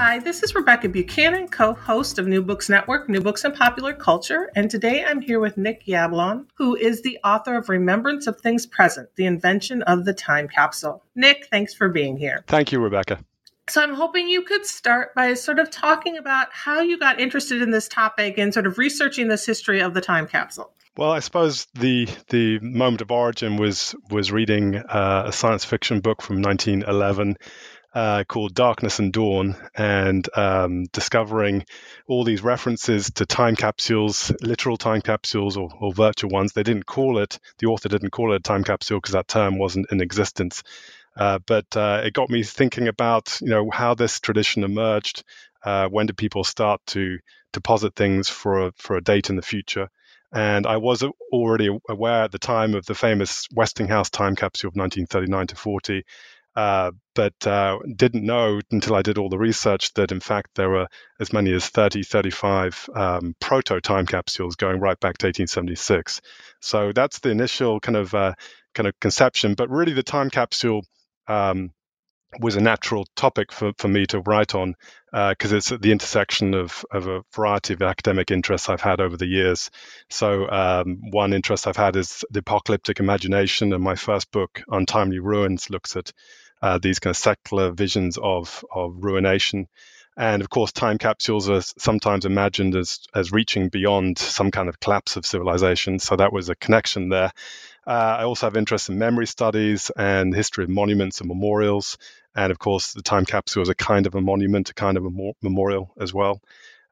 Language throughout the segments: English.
Hi, this is Rebecca Buchanan, co host of New Books Network, New Books and Popular Culture. And today I'm here with Nick Yablon, who is the author of Remembrance of Things Present The Invention of the Time Capsule. Nick, thanks for being here. Thank you, Rebecca. So I'm hoping you could start by sort of talking about how you got interested in this topic and sort of researching this history of the time capsule. Well, I suppose the the moment of origin was was reading uh, a science fiction book from 1911 uh, called Darkness and Dawn and um, discovering all these references to time capsules, literal time capsules or, or, virtual ones. They didn't call it, the author didn't call it a time capsule because that term wasn't in existence. Uh, but uh, it got me thinking about, you know, how this tradition emerged. Uh, when did people start to deposit things for a, for a date in the future? And I was already aware at the time of the famous Westinghouse time capsule of 1939 to 40 uh, but uh, didn't know until I did all the research that in fact there were as many as 30, 35 um, proto time capsules going right back to 1876. So that's the initial kind of uh, kind of conception. But really, the time capsule um, was a natural topic for, for me to write on because uh, it's at the intersection of, of a variety of academic interests I've had over the years. So, um, one interest I've had is the apocalyptic imagination, and my first book, Untimely Ruins, looks at uh, these kind of secular visions of of ruination. And of course, time capsules are sometimes imagined as as reaching beyond some kind of collapse of civilization. So that was a connection there. Uh, I also have interest in memory studies and history of monuments and memorials. And of course, the time capsule is a kind of a monument, a kind of a memorial as well.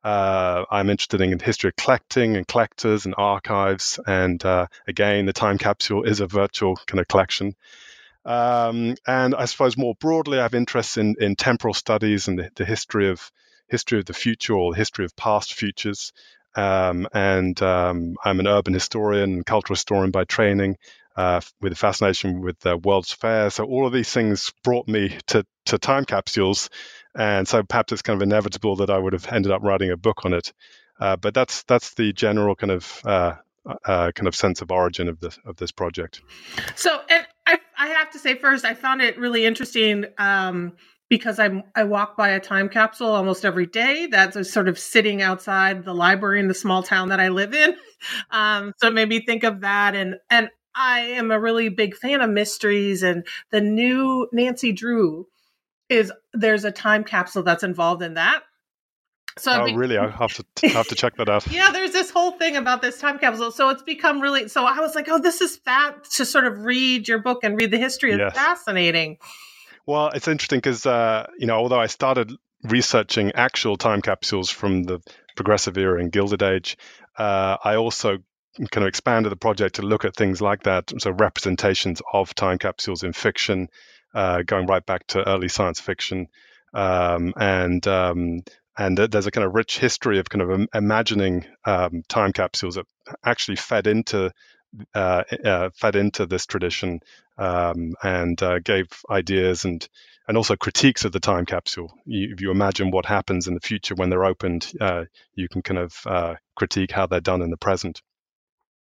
Uh, I'm interested in history of collecting and collectors and archives. And uh, again, the time capsule is a virtual kind of collection. Um, and I suppose more broadly, I have interests in, in temporal studies and the, the history of history of the future or the history of past futures. Um, and um, I'm an urban historian and cultural historian by training, uh, with a fascination with the World's Fair. So all of these things brought me to to time capsules, and so perhaps it's kind of inevitable that I would have ended up writing a book on it. Uh, but that's that's the general kind of uh, uh kind of sense of origin of this of this project. So, and I, have to say first, I found it really interesting um, because I I walk by a time capsule almost every day. That's sort of sitting outside the library in the small town that I live in. Um, so it made me think of that, and and I am a really big fan of mysteries, and the new Nancy Drew is there's a time capsule that's involved in that. So oh, be- really? I have to have to check that out. yeah, there's this whole thing about this time capsule. So it's become really. So I was like, oh, this is fat to sort of read your book and read the history. It's yes. fascinating. Well, it's interesting because uh, you know, although I started researching actual time capsules from the Progressive era and Gilded Age, uh, I also kind of expanded the project to look at things like that. So representations of time capsules in fiction, uh, going right back to early science fiction, um, and um, and there's a kind of rich history of kind of imagining um, time capsules that actually fed into uh, uh, fed into this tradition um, and uh, gave ideas and and also critiques of the time capsule. You, if you imagine what happens in the future when they're opened, uh, you can kind of uh, critique how they're done in the present.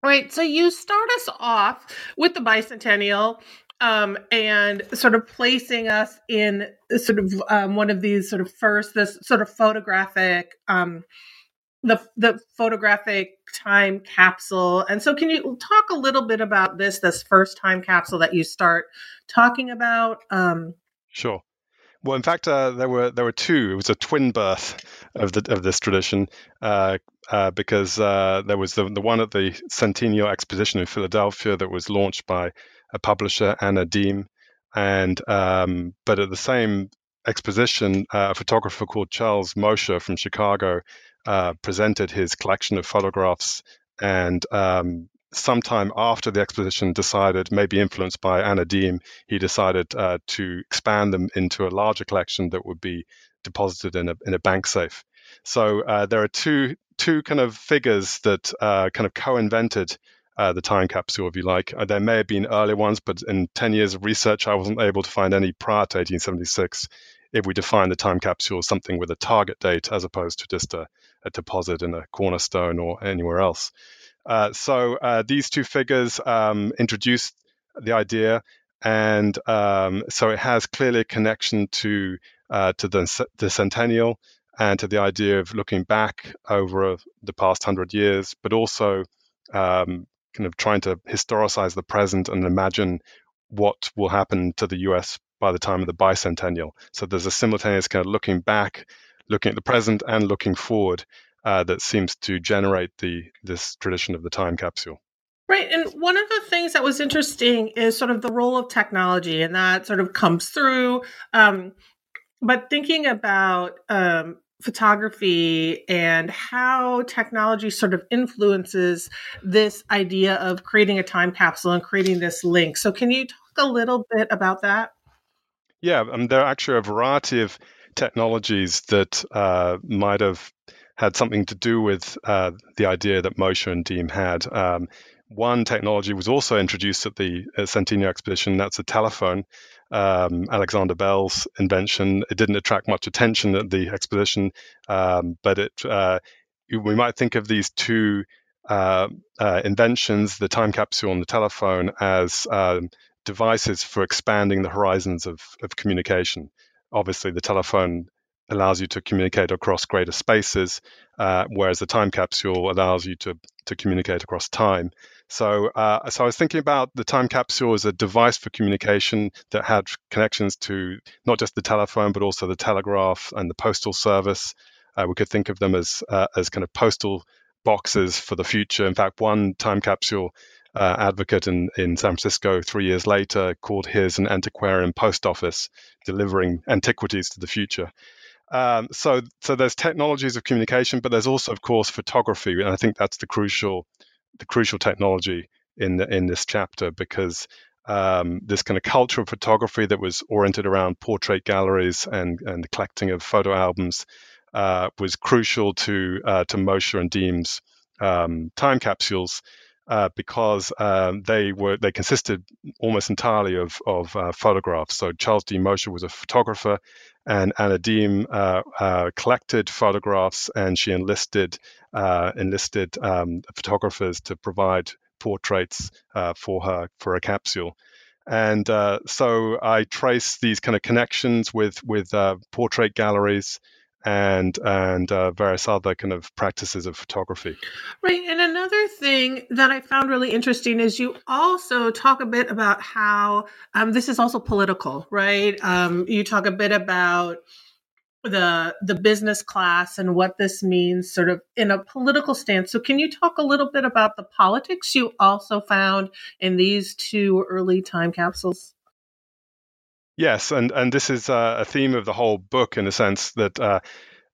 Right. So you start us off with the bicentennial um, and sort of placing us in sort of um, one of these sort of first this sort of photographic um, the the photographic time capsule. And so, can you talk a little bit about this this first time capsule that you start talking about? Um, sure. Well, in fact, uh, there were there were two. It was a twin birth of the of this tradition uh, uh, because uh, there was the the one at the Centennial Exposition in Philadelphia that was launched by a publisher, Anna Deihm, and um, but at the same exposition, uh, a photographer called Charles Mosher from Chicago uh, presented his collection of photographs and um, sometime after the exposition decided, maybe influenced by Anna Deihm, he decided uh, to expand them into a larger collection that would be deposited in a in a bank safe. So uh, there are two two kind of figures that uh, kind of co-invented uh, the time capsule, if you like. Uh, there may have been earlier ones, but in 10 years of research, I wasn't able to find any prior to 1876 if we define the time capsule as something with a target date as opposed to just a, a deposit in a cornerstone or anywhere else. Uh, so uh, these two figures um, introduced the idea, and um, so it has clearly a connection to uh, to the, the centennial and to the idea of looking back over the past hundred years, but also um, kind of trying to historicize the present and imagine what will happen to the US by the time of the bicentennial. So there's a simultaneous kind of looking back, looking at the present, and looking forward uh, that seems to generate the this tradition of the time capsule. Right. And one of the things that was interesting is sort of the role of technology, and that sort of comes through. Um, but thinking about um, photography and how technology sort of influences this idea of creating a time capsule and creating this link. So, can you talk a little bit about that? Yeah, um, there are actually a variety of technologies that uh, might have had something to do with uh, the idea that Mosher and Deihm had. Um, one technology was also introduced at the uh, Centennial Exposition. That's a telephone, um, Alexander Bell's invention. It didn't attract much attention at the exposition, um, but it uh, we might think of these two uh, uh, inventions, the time capsule and the telephone, as um, devices for expanding the horizons of, of communication. Obviously, the telephone allows you to communicate across greater spaces, uh, whereas the time capsule allows you to to communicate across time. So, uh, so I was thinking about the time capsule as a device for communication that had connections to not just the telephone, but also the telegraph and the postal service. Uh, we could think of them as uh, as kind of postal boxes for the future. In fact, one time capsule uh, advocate in, in San Francisco three years later called his an antiquarian post office delivering antiquities to the future. Um, so, so there's technologies of communication, but there's also, of course, photography, and I think that's the crucial, the crucial technology in the, in this chapter because um, this kind of culture of photography that was oriented around portrait galleries and and the collecting of photo albums uh, was crucial to uh, to Mosher and Deihm's um, time capsules. Uh, because um, they were they consisted almost entirely of of uh, photographs. So Charles D. Mosher was a photographer, and Anna Deihm uh, uh, collected photographs, and she enlisted uh, enlisted um, photographers to provide portraits uh, for her for a capsule. And so I trace these kind of connections with with portrait galleries and and uh, various other kind of practices of photography. Right, and another thing that I found really interesting is you also talk a bit about how um, this is also political, right? Um, you talk a bit about the the business class and what this means, sort of in a political stance. So, can you talk a little bit about the politics you also found in these two early time capsules? Yes, and and this is uh, a theme of the whole book in a sense that uh,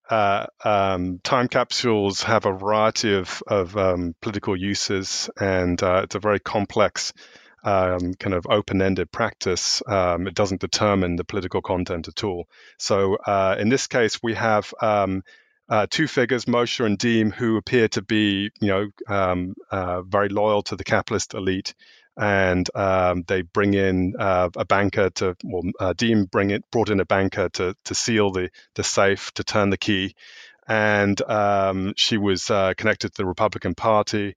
uh, um, time capsules have a variety of of um, political uses, and uh, it's a very complex. Um, kind of open-ended practice. Um, it doesn't determine the political content at all. So uh, in this case, we have um, uh, two figures, Mosher and Deihm, who appear to be, you know, um, uh, very loyal to the capitalist elite, and um, they bring in uh, a banker to, well, uh, Deihm bring it, brought in a banker to to seal the the safe, to turn the key, and um, she was uh, connected to the Republican Party,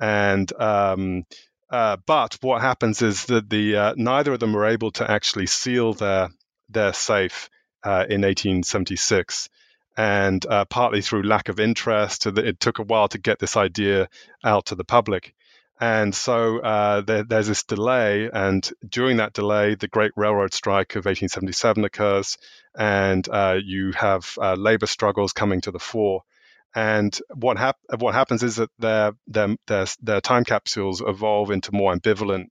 and um, uh, but what happens is that the uh, neither of them were able to actually seal their their safe uh, in 1876 and uh, partly through lack of interest. It took a while to get this idea out to the public. And so uh, there, there's this delay, and during that delay, the Great Railroad Strike of 1877 occurs, and uh, you have uh, labor struggles coming to the fore. And what, hap- what happens is that their, their, their, their, time capsules evolve into more ambivalent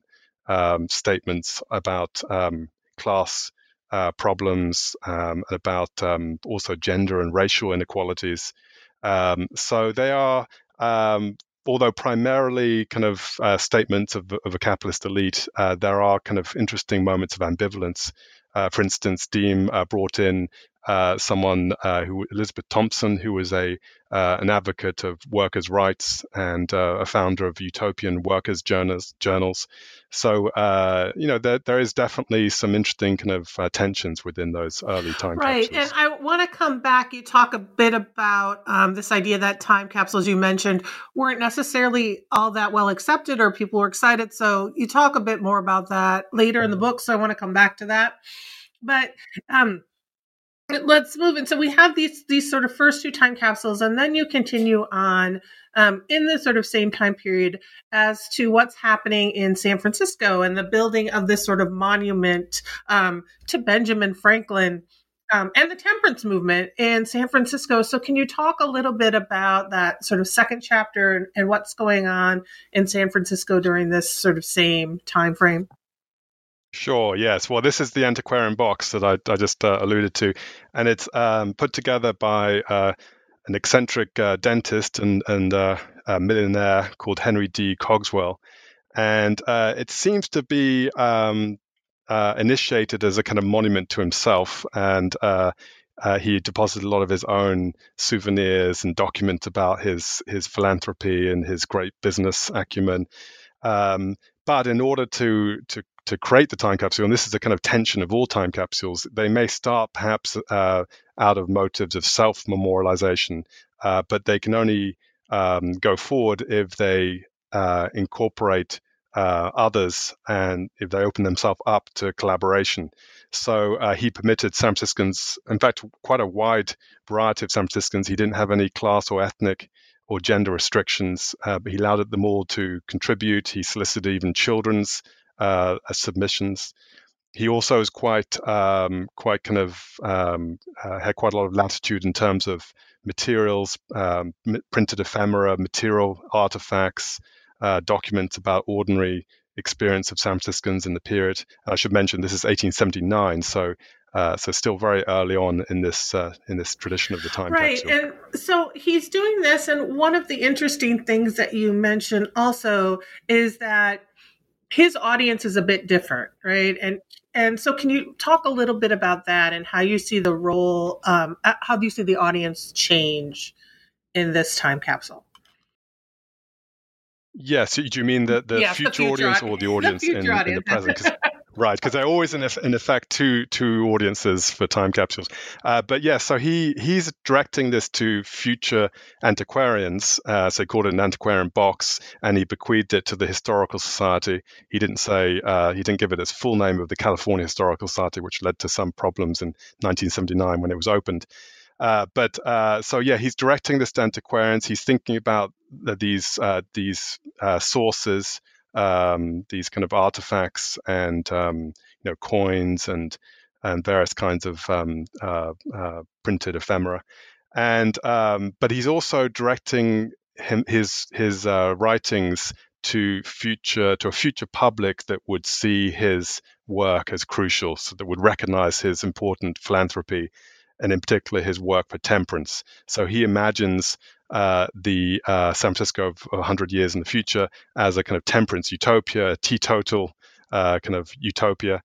um, statements about um, class uh, problems, um, about um, also gender and racial inequalities. Um, so they are um, although primarily kind of uh, statements of, of, a capitalist elite, uh, there are kind of interesting moments of ambivalence. Uh, for instance, Deihm uh, brought in uh, someone uh, who Elizabeth Thompson, who was a uh, an advocate of workers' rights and uh, a founder of utopian workers' journals. journals. So uh, you know there there is definitely some interesting kind of tensions within those early time right. capsules. Right, and I want to come back. You talk a bit about um, this idea that time capsules you mentioned weren't necessarily all that well accepted, or people were excited. So you talk a bit more about that later in the mm-hmm. book. So I want to come back to that. But um, let's move in. So we have these these sort of first two time capsules and then you continue on um, in the sort of same time period as to what's happening in san francisco and the building of this sort of monument um, to benjamin franklin um, and the temperance movement in san francisco. So can you talk a little bit about that sort of second chapter and, and what's going on in san francisco during this sort of same time frame Sure. Yes. Well, this is the antiquarian box that I, I just uh, alluded to, and it's um, put together by uh, an eccentric uh, dentist and, and uh, millionaire called Henry D. Cogswell, and uh, it seems to be um, uh, initiated as a kind of monument to himself, and he deposited a lot of his own souvenirs and documents about his his philanthropy and his great business acumen. Um, but in order to to to create the time capsule, and this is a kind of tension of all time capsules, they may start perhaps uh, out of motives of self memorialization, uh, but they can only um, go forward if they uh, incorporate uh, others and if they open themselves up to collaboration. So uh, he permitted San Franciscans, in fact, quite a wide variety of San Franciscans. He didn't have any class or ethnic or gender restrictions, uh, but he allowed them all to contribute. He solicited even children's uh, submissions. He also is quite um, quite kind of um, uh, had quite a lot of latitude in terms of materials, um, printed ephemera, material artifacts, uh, documents about ordinary experience of San Franciscans in the period. And I should mention this is 1879, so uh, so still very early on in this uh, in this tradition of the time right. capsule. And so he's doing this, and one of the interesting things that you mentioned also is that his audience is a bit different, right? And and so, can you talk a little bit about that and how you see the role? Um, uh, how do you see the audience change in this time capsule? Yes, do you mean the, the, yes, future, the future audience or the audience, the in, audience. in, the present? Right, because they're always in, in effect two two audiences for time capsules. Uh, but yeah, so he he's directing this to future antiquarians. Uh, so he called it an antiquarian box, and he bequeathed it to the Historical Society. He didn't say uh, he didn't give it its full name of the California Historical Society, which led to some problems in 1979 when it was opened. Uh, but uh, so yeah, he's directing this to antiquarians. He's thinking about these uh, these uh, sources um, these kind of artifacts and um, you know coins and and various kinds of um, uh, uh, printed ephemera. And um, but he's also directing him, his his uh, writings to future to a future public that would see his work as crucial, so that would recognize his important philanthropy and in particular his work for temperance. So he imagines uh, the uh, San Francisco of 100 years in the future as a kind of temperance utopia, a teetotal uh, kind of utopia.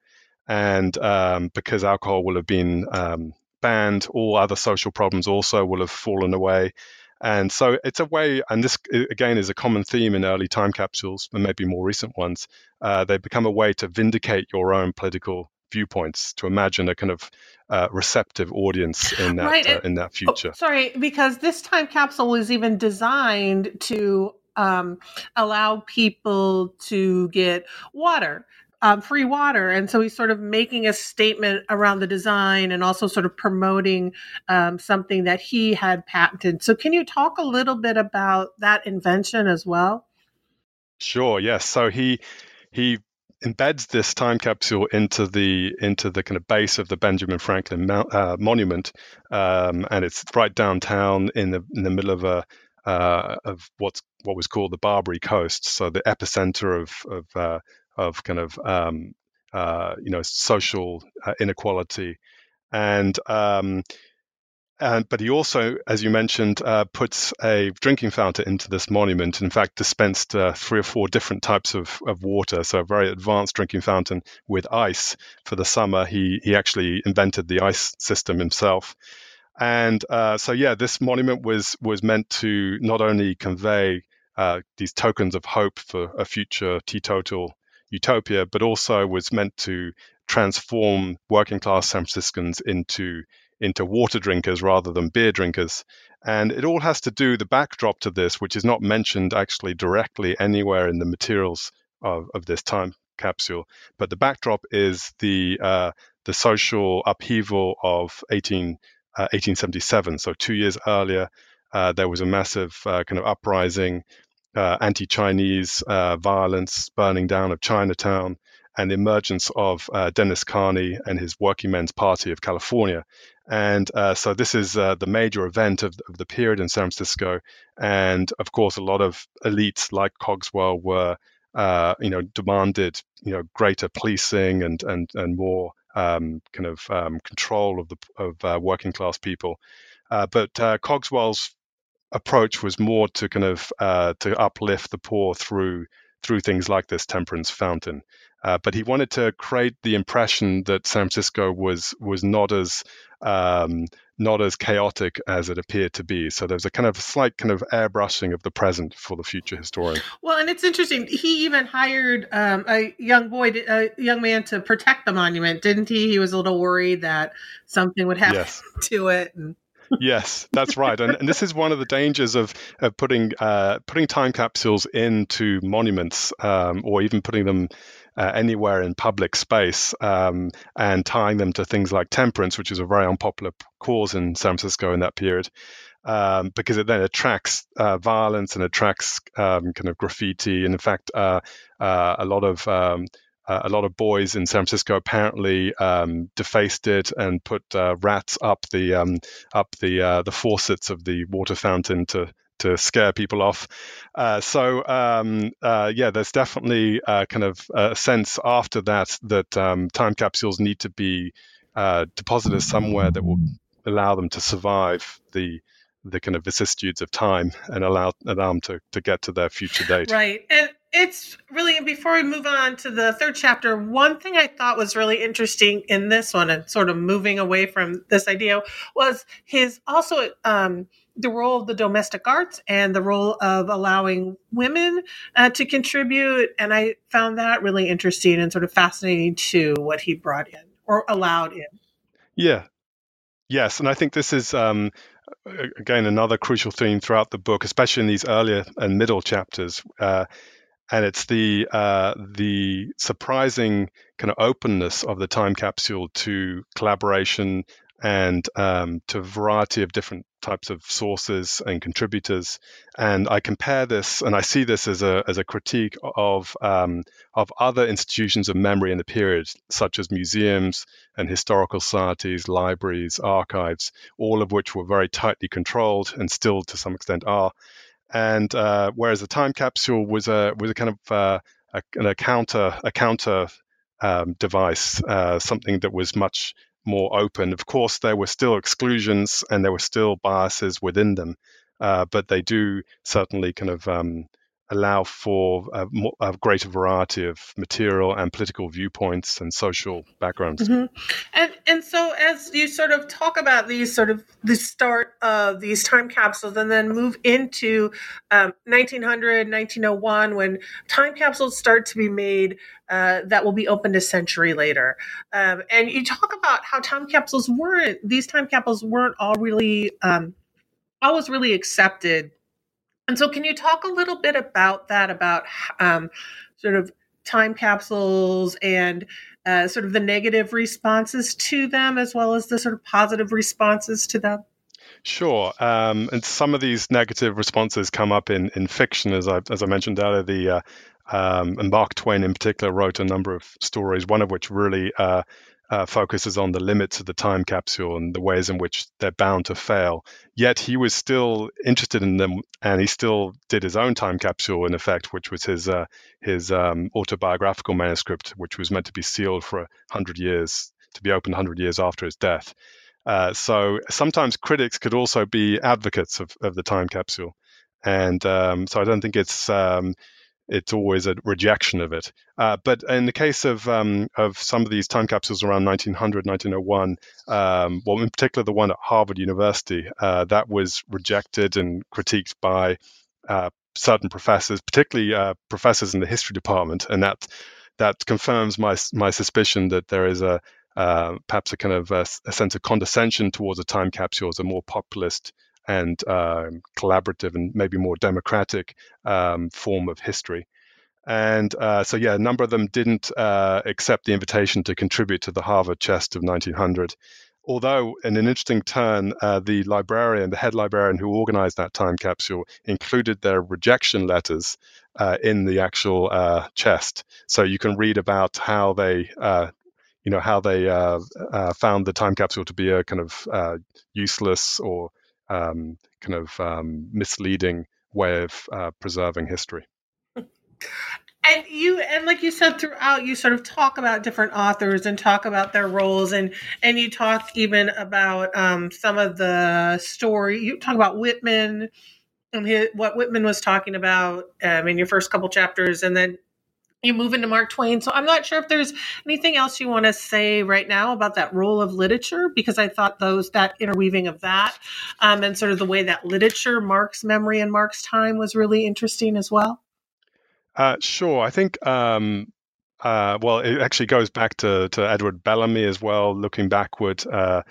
And um, because alcohol will have been um, banned, all other social problems also will have fallen away. And so it's a way, and this again is a common theme in early time capsules and maybe more recent ones. Uh, they become a way to vindicate your own political viewpoints to imagine a kind of uh, receptive audience in that right. uh, in that oh, future. Oh, sorry, because this time capsule was even designed to um, allow people to get water. Um, free water. And so he's sort of making a statement around the design and also sort of promoting um, something that he had patented. So, can you talk a little bit about that invention as well? Sure. Yes. So he he embeds this time capsule into the into the kind of base of the Benjamin Franklin uh, monument, um, and it's right downtown in the in the middle of a uh, of what's what was called the Barbary Coast, so the epicenter of of uh, of kind of um, uh, you know social uh, inequality, and um, and, but he also, as you mentioned, uh, puts a drinking fountain into this monument. In fact, dispensed uh, three or four different types of, of water. So a very advanced drinking fountain with ice for the summer. He he actually invented the ice system himself. And uh, so, yeah, this monument was was meant to not only convey uh, these tokens of hope for a future teetotal utopia, but also was meant to transform working class San Franciscans into into water drinkers rather than beer drinkers. And it all has to do the backdrop to this, which is not mentioned actually directly anywhere in the materials of, of this time capsule. But the backdrop is the uh, the social upheaval of 18, uh, 1877. So two years earlier, uh, there was a massive uh, kind of uprising, uh, anti-Chinese uh, violence, burning down of Chinatown, and the emergence of Denis Kearney and his Working Men's Party of California. And uh, so this is uh, the major event of, of, the period in San Francisco. And of course, a lot of elites like Cogswell were, uh, you know, demanded, you know, greater policing and and and more um, kind of um, control of the of uh, working class people. Uh, but uh, Cogswell's approach was more to kind of to uplift the poor through through things like this temperance fountain. Uh, but he wanted to create the impression that San Francisco was was not as um, not as chaotic as it appeared to be. So there's a kind of slight kind of airbrushing of the present for the future historian. Well, and it's interesting. He even hired um, a young boy, a young man, to protect the monument, didn't he? He was a little worried that something would happen yes. to it. And- yes, that's right, and, and, this is one of the dangers of, of putting uh, putting time capsules into monuments, um, or even putting them uh, anywhere in public space um, and tying them to things like temperance, which is a very unpopular cause in San Francisco in that period. Um, because it then attracts uh, violence and attracts um, kind of graffiti. And in fact, uh, uh a lot of um, uh, a lot of boys in San Francisco apparently um, defaced it and put uh, rats up the um, up the the faucets of the water fountain to to scare people off. Uh, so um, uh, yeah, there's definitely uh, kind of a sense after that that um, time capsules need to be uh, deposited somewhere that will allow them to survive the the kind of vicissitudes of time and allow allow them to, to get to their future date. Right, and it's really before we move on to the third chapter one thing i thought was really interesting in this one and sort of moving away from this idea was his also um, the role of the domestic arts and the role of allowing women uh, to contribute and i found that really interesting and sort of fascinating to what he brought in or allowed in. Yeah. Yes and i think this is um, again another crucial theme throughout the book especially in these earlier and middle chapters uh, and it's the uh, the surprising kind of openness of the time capsule to collaboration and um, to a variety of different types of sources and contributors. And I compare this, and I see this as a as a critique of um, of other institutions of memory in the period, such as museums and historical societies, libraries, archives, all of which were very tightly controlled and still to some extent are and uh, whereas the time capsule was a was a kind of uh, a, a, counter a counter um, device, uh, something that was much more open. Of course, there were still exclusions and there were still biases within them, uh, but they do certainly kind of um, allow for a, a, greater variety of material and political viewpoints and social backgrounds. Mm-hmm. And and so as you sort of talk about these sort of the start of these time capsules and then move into um, 1900, 1901, when time capsules start to be made uh, that will be opened a century later. Um, and you talk about how time capsules weren't, these time capsules weren't all really, um, always really accepted and so, can you talk a little bit about that, about um, sort of time capsules and uh, sort of the negative responses to them, as well as the sort of positive responses to them? Sure, um, and some of these negative responses come up in, in fiction, as I as I mentioned earlier. The uh, um, and Mark Twain in particular wrote a number of stories, one of which really uh, uh, focuses on the limits of the time capsule and the ways in which they're bound to fail. Yet he was still interested in them, and he still did his own time capsule in effect, which was his uh, his um, autobiographical manuscript, which was meant to be sealed for hundred years, to be opened hundred years after his death. Uh, so sometimes critics could also be advocates of, of the time capsule, and um, so I don't think it's um, it's always a rejection of it. Uh, but in the case of um, of some of these time capsules around 1900, 1901, um, well, in particular the one at Harvard University, uh, that was rejected and critiqued by uh, certain professors, particularly uh, professors in the history department, and that that confirms my my suspicion that there is a uh, perhaps a kind of a, a, sense of condescension towards a time capsule as a more populist and uh, collaborative and maybe more democratic um, form of history. And uh, so, yeah, a number of them didn't uh, accept the invitation to contribute to the Harvard chest of 1900. Although, in an interesting turn, uh, the librarian, the head librarian who organized that time capsule, included their rejection letters uh, in the actual uh, chest. So you can read about how they you know how they uh, uh, found the time capsule to be a kind of uh, useless or um, kind of um, misleading way of uh, preserving history. And you and like you said throughout, you sort of talk about different authors and talk about their roles, and and you talk even about um, some of the story. You talk about Whitman and his, what Whitman was talking about um, in your first couple chapters, and then you move into Mark Twain. So I'm not sure if there's anything else you want to say right now about that role of literature, because I thought those that interweaving of that um, and sort of the way that literature marks memory and marks time was really interesting as well. Uh, sure, I think. Um, uh, well, it actually goes back to, to Edward Bellamy as well. Looking backward, uh,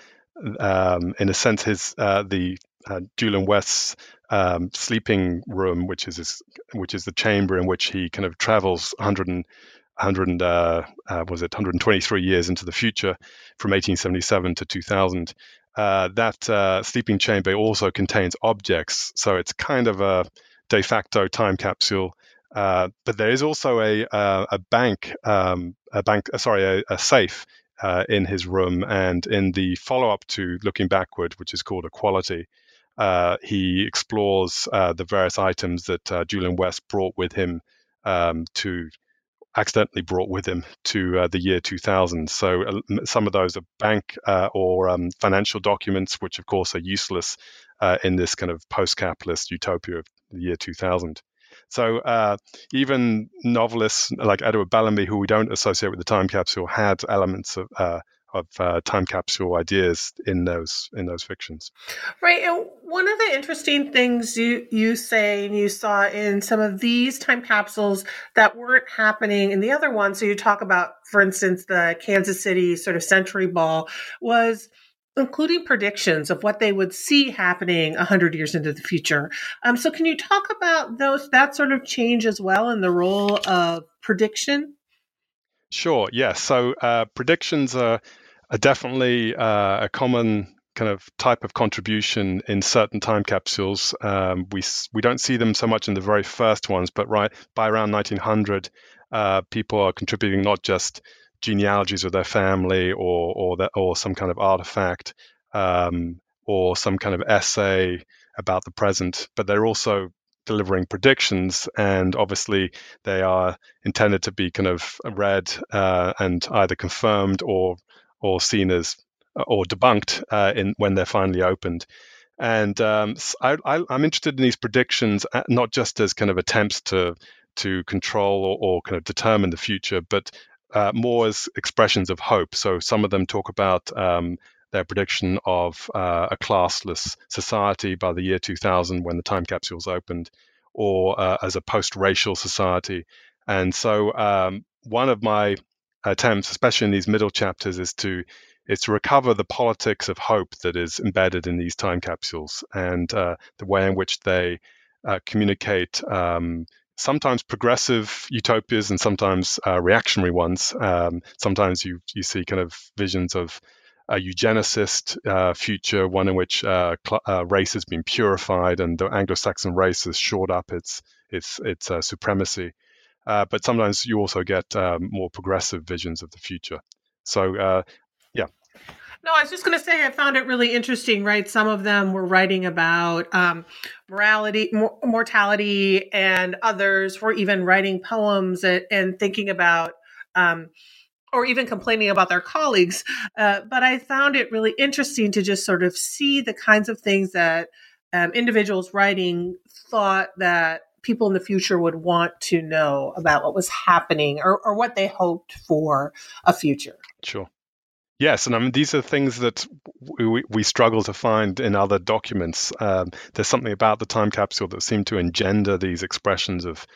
um, in a sense, his uh, the uh, Julian West's um, sleeping room, which is his, which is the chamber in which he kind of travels 100 and, 100 uh, uh, was it 123 years into the future from 1877 to 2000. Uh, that uh, sleeping chamber also contains objects, so it's kind of a de facto time capsule. Uh, but there is also a uh, a bank, um, a bank, sorry, a, a safe in his room, and in the follow up to Looking Backward, which is called Equality, uh, he explores uh, the various items that uh, Julian West brought with him um, to accidentally brought with him to uh, the year 2000. So uh, some of those are bank uh, or um, financial documents, which of course are useless in this kind of post-capitalist utopia of the year 2000. So even novelists like Edward Bellamy, who we don't associate with the time capsule, had elements of of uh, time capsule ideas in those in those fictions. Right, and one of the interesting things you you say and you saw in some of these time capsules that weren't happening in the other ones. So you talk about, for instance, the Kansas City sort of Century Ball was including predictions of what they would see happening 100 years into the future. Um, so can you talk about those that sort of change as well in the role of prediction? Sure. Yes. So uh, predictions are are definitely uh, a common kind of type of contribution in certain time capsules. Um, we we don't see them so much in the very first ones, but right by around 1900, uh, people are contributing not just genealogies of their family or or or some kind of artifact um, or some kind of essay about the present, but they're also delivering predictions, and obviously they are intended to be kind of read uh, and either confirmed or or seen as uh, or debunked uh, in when they're finally opened. And um, I, am interested in these predictions uh, not just as kind of attempts to to control or, or kind of determine the future, but uh, more as expressions of hope. So some of them talk about um, their prediction of uh, a classless society by the year 2000 when the time capsules opened, or uh, as a post-racial society. And so um, one of my attempts, especially in these middle chapters, is to is to recover the politics of hope that is embedded in these time capsules and uh, the way in which they uh, communicate um, sometimes progressive utopias and sometimes uh, reactionary ones. Um, sometimes you you see kind of visions of a eugenicist uh, future, one in which uh, cl- uh, race has been purified and the Anglo-Saxon race has shored up its its its supremacy. Uh, but sometimes you also get um, more progressive visions of the future. So, uh, yeah. No, I was just going to say I found it really interesting. Right, some of them were writing about um, morality, mortality, and others were even writing poems and, and thinking about um, or even complaining about their colleagues. Uh, but I found it really interesting to just sort of see the kinds of things that um, individuals writing thought that people in the future would want to know about what was happening or, or what they hoped for a future. Sure. Yes, and I mean these are things that we, we struggle to find in other documents. Um, there's something about the time capsule that seemed to engender these expressions of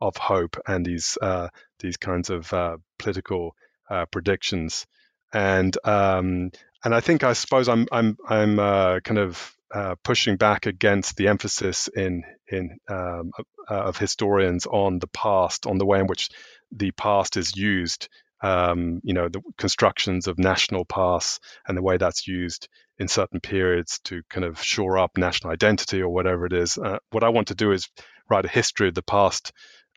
of hope and these uh, these kinds of uh, political uh, predictions, and um, and I think I suppose I'm I'm I'm uh, kind of uh, pushing back against the emphasis in in um, uh, of historians on the past, on the way in which the past is used. Um, you know, the constructions of national pasts and the way that's used in certain periods to kind of shore up national identity or whatever it is. Uh, what I want to do is write a history of the past,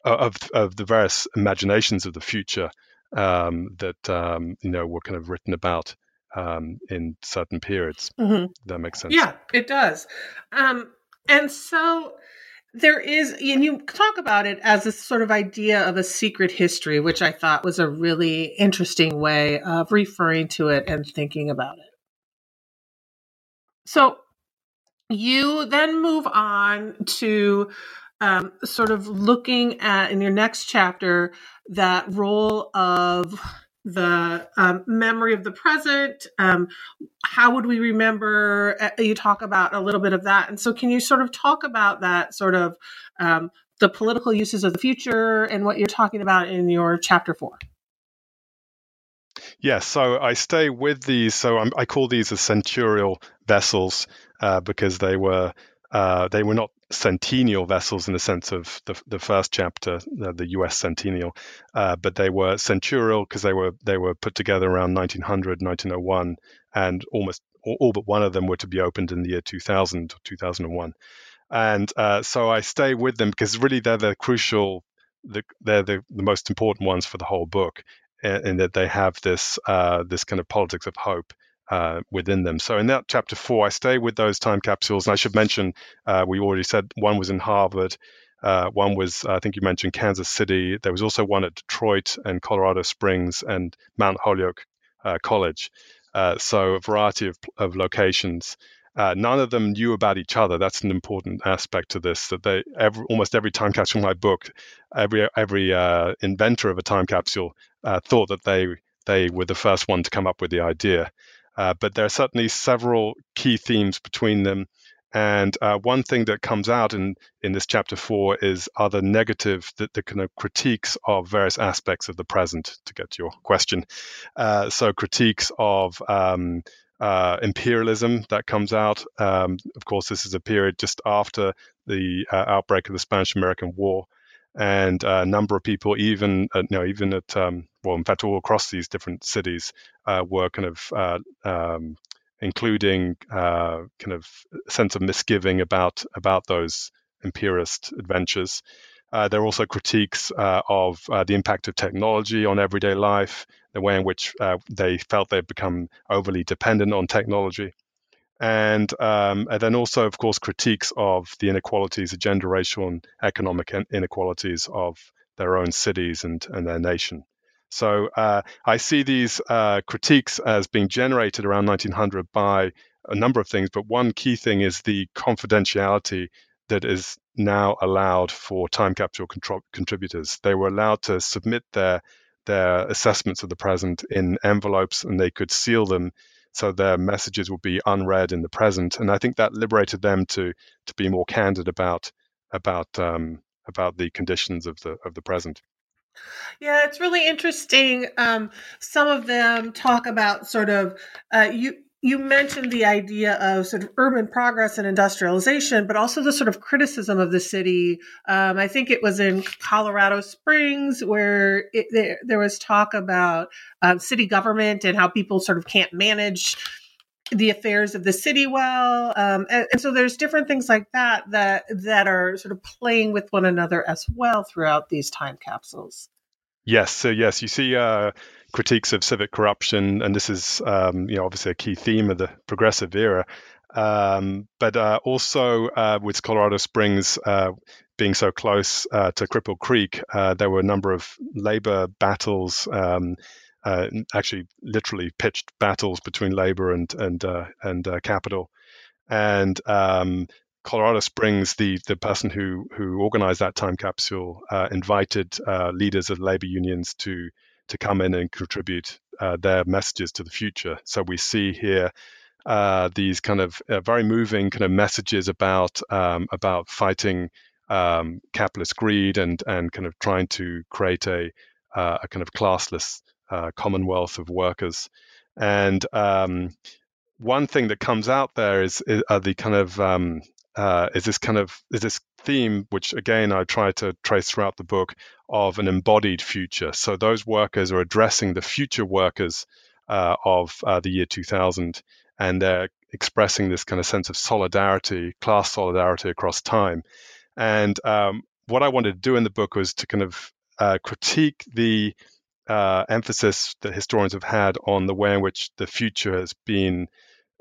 uh, of of the various imaginations of the future um, that um, you know were kind of written about um, in certain periods. Mm-hmm. That makes sense. Yeah, it does. Um, and so there is, and you talk about it as a sort of idea of a secret history, which I thought was a really interesting way of referring to it and thinking about it. So you then move on to um, sort of looking at in your next chapter that role of the um, memory of the present. Um, how would we remember? Uh, you talk about a little bit of that. And so, can you sort of talk about that sort of um, the political uses of the future and what you're talking about in your chapter four? Yes, yeah, so I stay with these. So I'm, i call these the centurial vessels uh, because they were uh, they were not centennial vessels in the sense of the, the first chapter, the, the U.S. centennial, uh, but they were centurial because they were they were put together around 1900, 1901, and almost all, all, but one of them were to be opened in the year 2000 or 2001. And uh, so I stay with them because really they're the crucial, the, they're the, the most important ones for the whole book, in, in that they have this uh, this kind of politics of hope uh, within them. So in that chapter four, I stay with those time capsules, and I should mention uh, we already said one was in Harvard. Uh, one was, I think you mentioned Kansas City. There was also one at Detroit and Colorado Springs and Mount Holyoke uh, College. Uh, so a variety of, of locations. Uh, none of them knew about each other. That's an important aspect to this. That they every, almost every time capsule in my book, every every inventor of a time capsule thought that they they were the first one to come up with the idea. Uh, but there are certainly several key themes between them. And uh, one thing that comes out in, in this chapter four is other negative, the, the kind of critiques of various aspects of the present, to get to your question. Uh, so, critiques of um, uh, imperialism that comes out. Um, of course, this is a period just after the uh, outbreak of the Spanish American War and a number of people, even uh, you know, even at um, well, in fact, all across these different cities, uh, were kind of uh, um, including uh, kind of sense of misgiving about about those imperialist adventures. Uh, there are also critiques uh, of the impact of technology on everyday life, the way in which they felt they'd become overly dependent on technology and, um, and then also, of course, critiques of the inequalities, the gender, racial, and economic inequalities of their own cities and, and their nation. So uh, I see these uh, critiques as being generated around 1900 by a number of things, but one key thing is the confidentiality that is now allowed for time capsule contro- contributors. They were allowed to submit their their assessments of the present in envelopes, and they could seal them so their messages would be unread in the present. And I think that liberated them to to be more candid about about um, about the conditions of the of the present. Yeah, it's really interesting. Um, some of them talk about sort of uh, you you mentioned the idea of sort of urban progress and industrialization, but also the sort of criticism of the city. Um, I think it was in Colorado Springs where it, there, there, was talk about uh, city government and how people sort of can't manage the affairs of the city well, um, and, and so there's different things like that that that are sort of playing with one another as well throughout these time capsules. Yes, so yes, you see uh, critiques of civic corruption, and this is um, you know obviously a key theme of the progressive era. Um, but uh, also uh, with Colorado Springs uh, being so close uh, to Cripple Creek, uh, there were a number of labor battles. Um, uh, actually literally pitched battles between labor and and and capital. And um, Colorado Springs, the the person who who organized that time capsule, invited leaders of labor unions to to come in and contribute uh, their messages to the future. So we see here uh, these kind of uh, very moving kind of messages about um, about fighting um, capitalist greed and and kind of trying to create a uh, a kind of classless commonwealth of workers. And um, one thing that comes out there is, is are the kind of um, uh, is this kind of is this theme which again I try to trace throughout the book of an embodied future. So those workers are addressing the future workers uh, of uh, the year 2000, and they're expressing this kind of sense of solidarity, class solidarity across time. And um, what I wanted to do in the book was to kind of uh, critique the uh, emphasis that historians have had on the way in which the future has been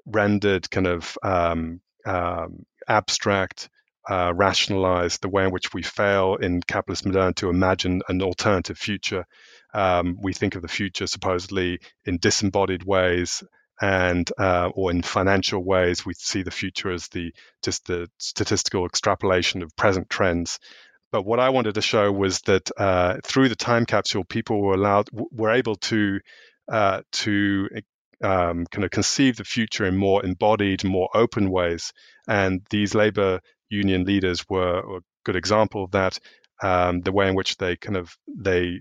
rendered kind of um, um, abstract, uh, rationalize the way in which we fail in capitalist modernity to imagine an alternative future. Um, we think of the future supposedly in disembodied ways and uh, or in financial ways. We see the future as the just the statistical extrapolation of present trends. But what I wanted to show was that uh, through the time capsule, people were allowed were able to uh, to um, kind of conceive the future in more embodied, more open ways. And these labor union leaders were a good example of that. Um, the way in which they kind of they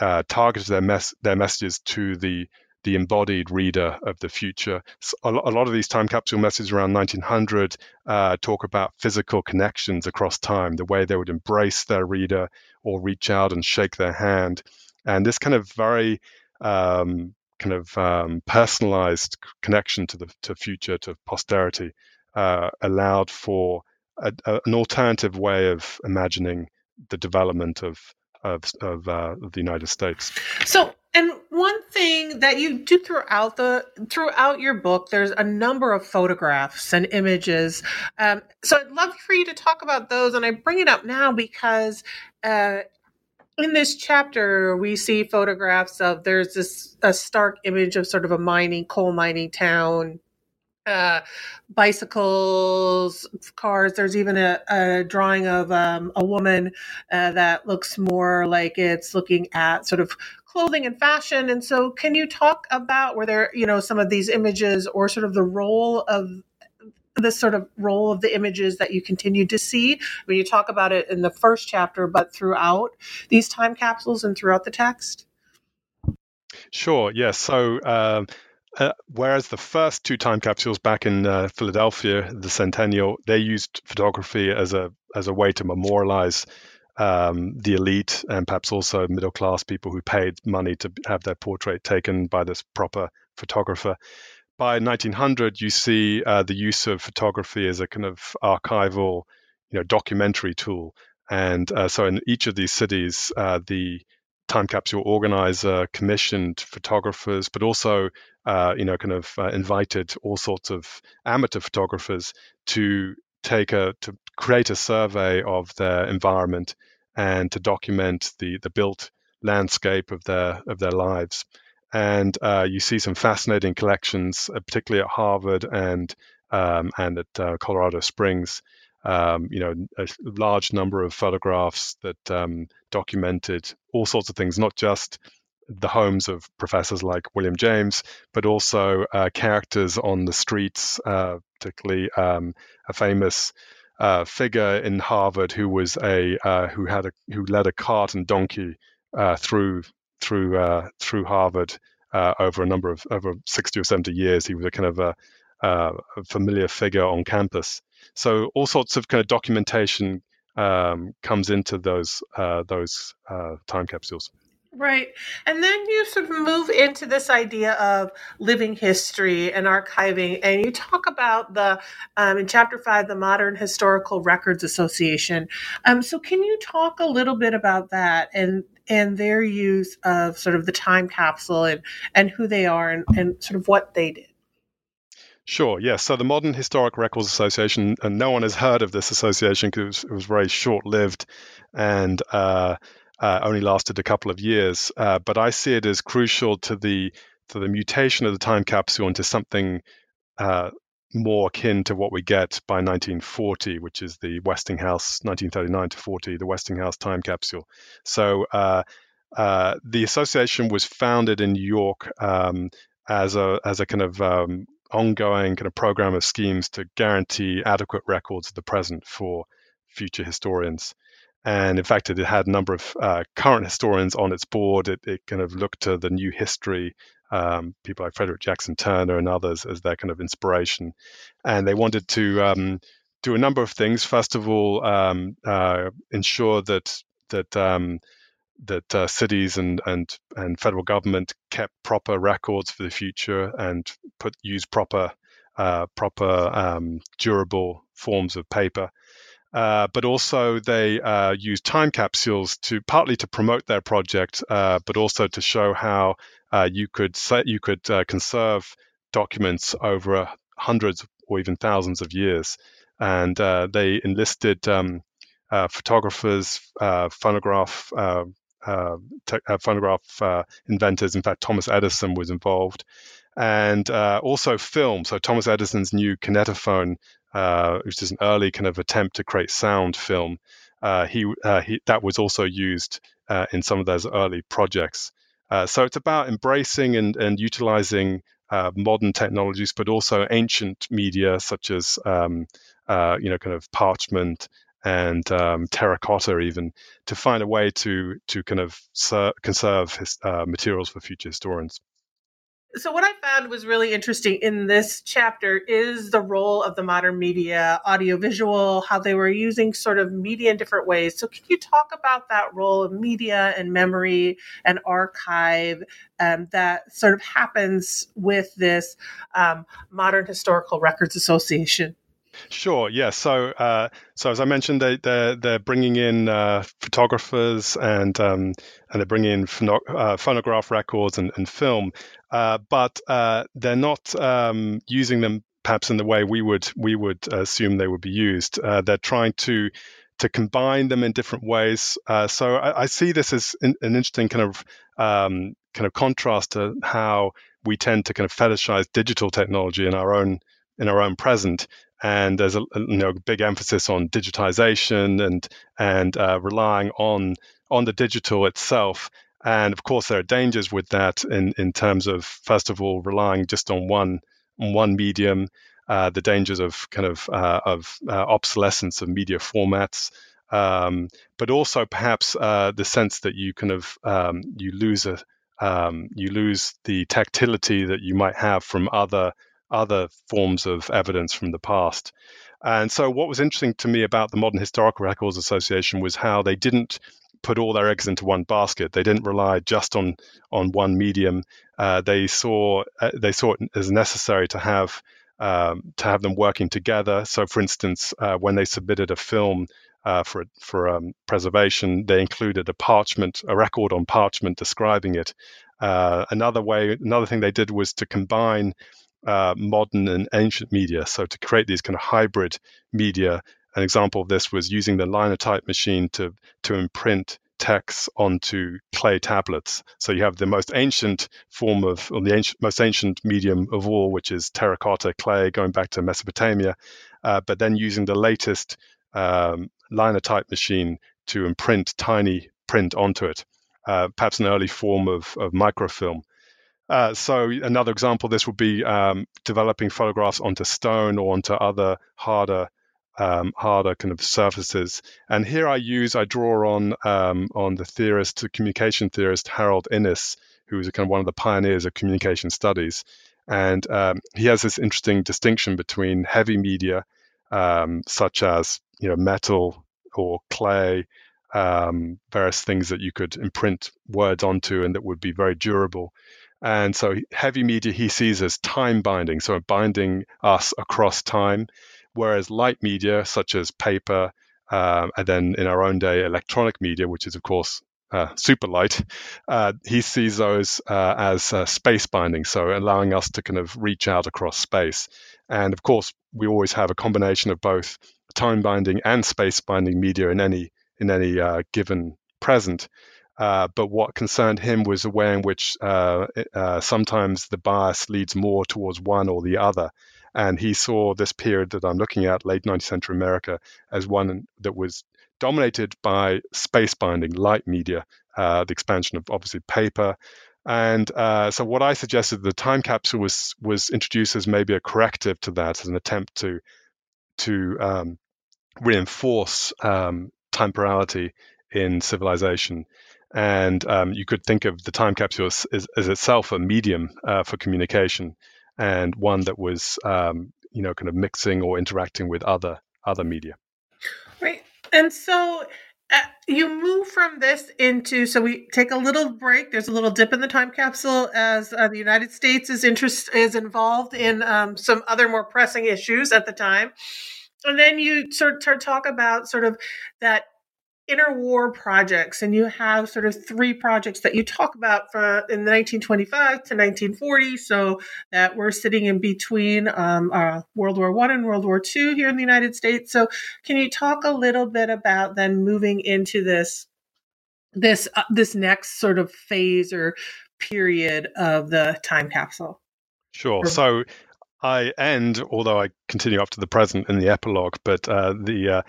uh, targeted their mess their messages to the the embodied reader of the future. So a, lot of these time capsule messages around 1900 uh, talk about physical connections across time, the way they would embrace their reader or reach out and shake their hand. And this kind of very um, kind of um, personalized connection to the to future to posterity uh, allowed for a, a, an alternative way of imagining the development of of, of, uh, the United States. So, and one thing that you do throughout the throughout your book, there's a number of photographs and images. Um, so, I'd love for you to talk about those, and I bring it up now because. Uh, in this chapter, we see photographs of there's this a stark image of sort of a mining, coal mining town, uh, bicycles, cars. There's even a, a drawing of um, a woman uh, that looks more like it's looking at sort of clothing and fashion. And so, can you talk about were there, you know, some of these images or sort of the role of the sort of role of the images that you continue to see when you talk about it in the first chapter, but throughout these time capsules and throughout the text? Sure. Yes. So. Um, uh, whereas the first two time capsules back in uh, Philadelphia, the Centennial, they used photography as a as a way to memorialize um, the elite and perhaps also middle class people who paid money to have their portrait taken by this proper photographer by 1900, you see uh, the use of photography as a kind of archival, you know, documentary tool. And uh, so, in each of these cities, uh, the time capsule organizer commissioned photographers, but also, uh, you know, kind of uh, invited all sorts of amateur photographers to take a to create a survey of their environment and to document the the built landscape of their of their lives and uh, you see some fascinating collections, uh, particularly at Harvard and um, and at uh, Colorado Springs. Um, you know, a large number of photographs that um, documented all sorts of things, not just the homes of professors like William James, but also uh, characters on the streets, uh, particularly um, a famous uh, figure in Harvard who was a who had a who led a cart and donkey through through uh, through Harvard uh, over a number of over 60 or 70 years. He was a kind of a, uh, a familiar figure on campus. So all sorts of kind of documentation um, comes into those uh, those uh, time capsules. Right. And then you sort of move into this idea of living history and archiving. And you talk about the, um, in chapter five, the Modern Historical Records Association. Um, so, can you talk a little bit about that and, and their use of sort of the time capsule and, and who they are and, and sort of what they did? Sure, yes. So the Modern Historic Records Association, and no one has heard of this association because it was, it was very short lived. And uh, uh, only lasted a couple of years. Uh, but I see it as crucial to the to the mutation of the time capsule into something uh, more akin to what we get by 1940, which is the Westinghouse 1939 to 40, the Westinghouse time capsule. So uh, uh, the association was founded in New York um, as a as a kind of um, ongoing kind of program of schemes to guarantee adequate records of the present for future historians. And in fact, it had a number of uh, current historians on its board. It, it, kind of looked to the new history, um, people like Frederick Jackson Turner and others, as their kind of inspiration. And they wanted to um, do a number of things. First of all, um, uh, ensure that that um, that uh, cities and, and and federal government kept proper records for the future and put use proper uh, proper um, durable forms of paper. Uh, but also they uh, use time capsules to partly to promote their project, uh, but also to show how uh, you could you could uh, conserve documents over hundreds or even thousands of years. And they enlisted um, photographers, phonograph te- phonograph inventors. In fact, Thomas Edison was involved and uh, also film. So Thomas Edison's new kinetophone uh, which is an early kind of attempt to create sound film. Uh, he, uh, he, that was also used uh, in some of those early projects. Uh, so it's about embracing and, and utilizing modern technologies, but also ancient media such as um, you know kind of parchment and um, terracotta even to find a way to to kind of ser- conserve his, materials for future historians. So, what I found was really interesting in this chapter is the role of the modern media, audiovisual, how they were using sort of media in different ways. So, can you talk about that role of media and memory and archive um, that sort of happens with this um, Modern Historical Records Association? Sure. Yeah. So, uh, so as I mentioned, they they're they're bringing in uh, photographers and um, and they're bringing in phono- uh, phonograph records and, and film, uh, but uh, they're not um, using them perhaps in the way we would we would assume they would be used. Uh, they're trying to to combine them in different ways. so I, I, see this as an, an interesting kind of um, kind of contrast to how we tend to kind of fetishize digital technology in our own in our own present and there's a you know big emphasis on digitization and and uh, relying on on the digital itself. And of course, there are dangers with that in in terms of first of all relying just on one on one medium, uh, the dangers of kind of uh, of uh, obsolescence of media formats. Um, but also perhaps uh, the sense that you kind of um, you lose a um, you lose the tactility that you might have from other other forms of evidence from the past. And so, what was interesting to me about the Modern Historical Records Association was how they didn't put all their eggs into one basket. They didn't rely just on on one medium. Uh, they saw uh, they saw it as necessary to have um, to have them working together. So, for instance, uh, when they submitted a film uh, for for um, preservation, they included a parchment, a record on parchment describing it. Uh, another way, another thing they did was to combine uh, modern and ancient media. So to create these kind of hybrid media, an example of this was using the linotype machine to to imprint text onto clay tablets. So you have the most ancient form of, or the ancient, most ancient medium of all, which is terracotta clay, going back to Mesopotamia, uh, but then using the latest um, linotype machine to imprint tiny print onto it, uh, perhaps an early form of, of microfilm. Uh, so another example, this would be um, developing photographs onto stone or onto other harder, um, harder kind of surfaces. And here I use, I draw on um, on the theorist, the communication theorist Harold Innis, who was kind of one of the pioneers of communication studies. And um, he has this interesting distinction between heavy media, um, such as you know metal or clay, um, various things that you could imprint words onto and that would be very durable and so heavy media he sees as time binding, so binding us across time, whereas light media, such as paper, um, and then in our own day, electronic media, which is, of course, uh, super light, uh, he sees those uh, as uh, space binding, so allowing us to kind of reach out across space. And of course, we always have a combination of both time binding and space binding media in any in any uh, given present. Uh, but what concerned him was the way in which uh, uh, sometimes the bias leads more towards one or the other. And he saw this period that I'm looking at, late 19th century America, as one that was dominated by space binding, light media, uh, the expansion of obviously paper. And uh, so, what I suggested, the time capsule was was introduced as maybe a corrective to that, as an attempt to to um, reinforce um, temporality in civilization. And um, you could think of the time capsule as, as, as itself a medium uh, for communication and one that was, um, you know, kind of mixing or interacting with other other media. Right. And so uh, you move from this into so we take a little break there's a little dip in the time capsule as uh, the united states is interest is involved in um, some other more pressing issues at the time and then you sort of talk about sort of that interwar projects and you have sort of three projects that you talk about from in the 1925 to 1940 so that we're sitting in between um, uh, world war one and world war two here in the united states. So can you talk a little bit about then moving into this this uh, this next sort of phase or period of the time capsule? Sure. So I end, although I continue up to the present in the epilogue, but uh, the uh,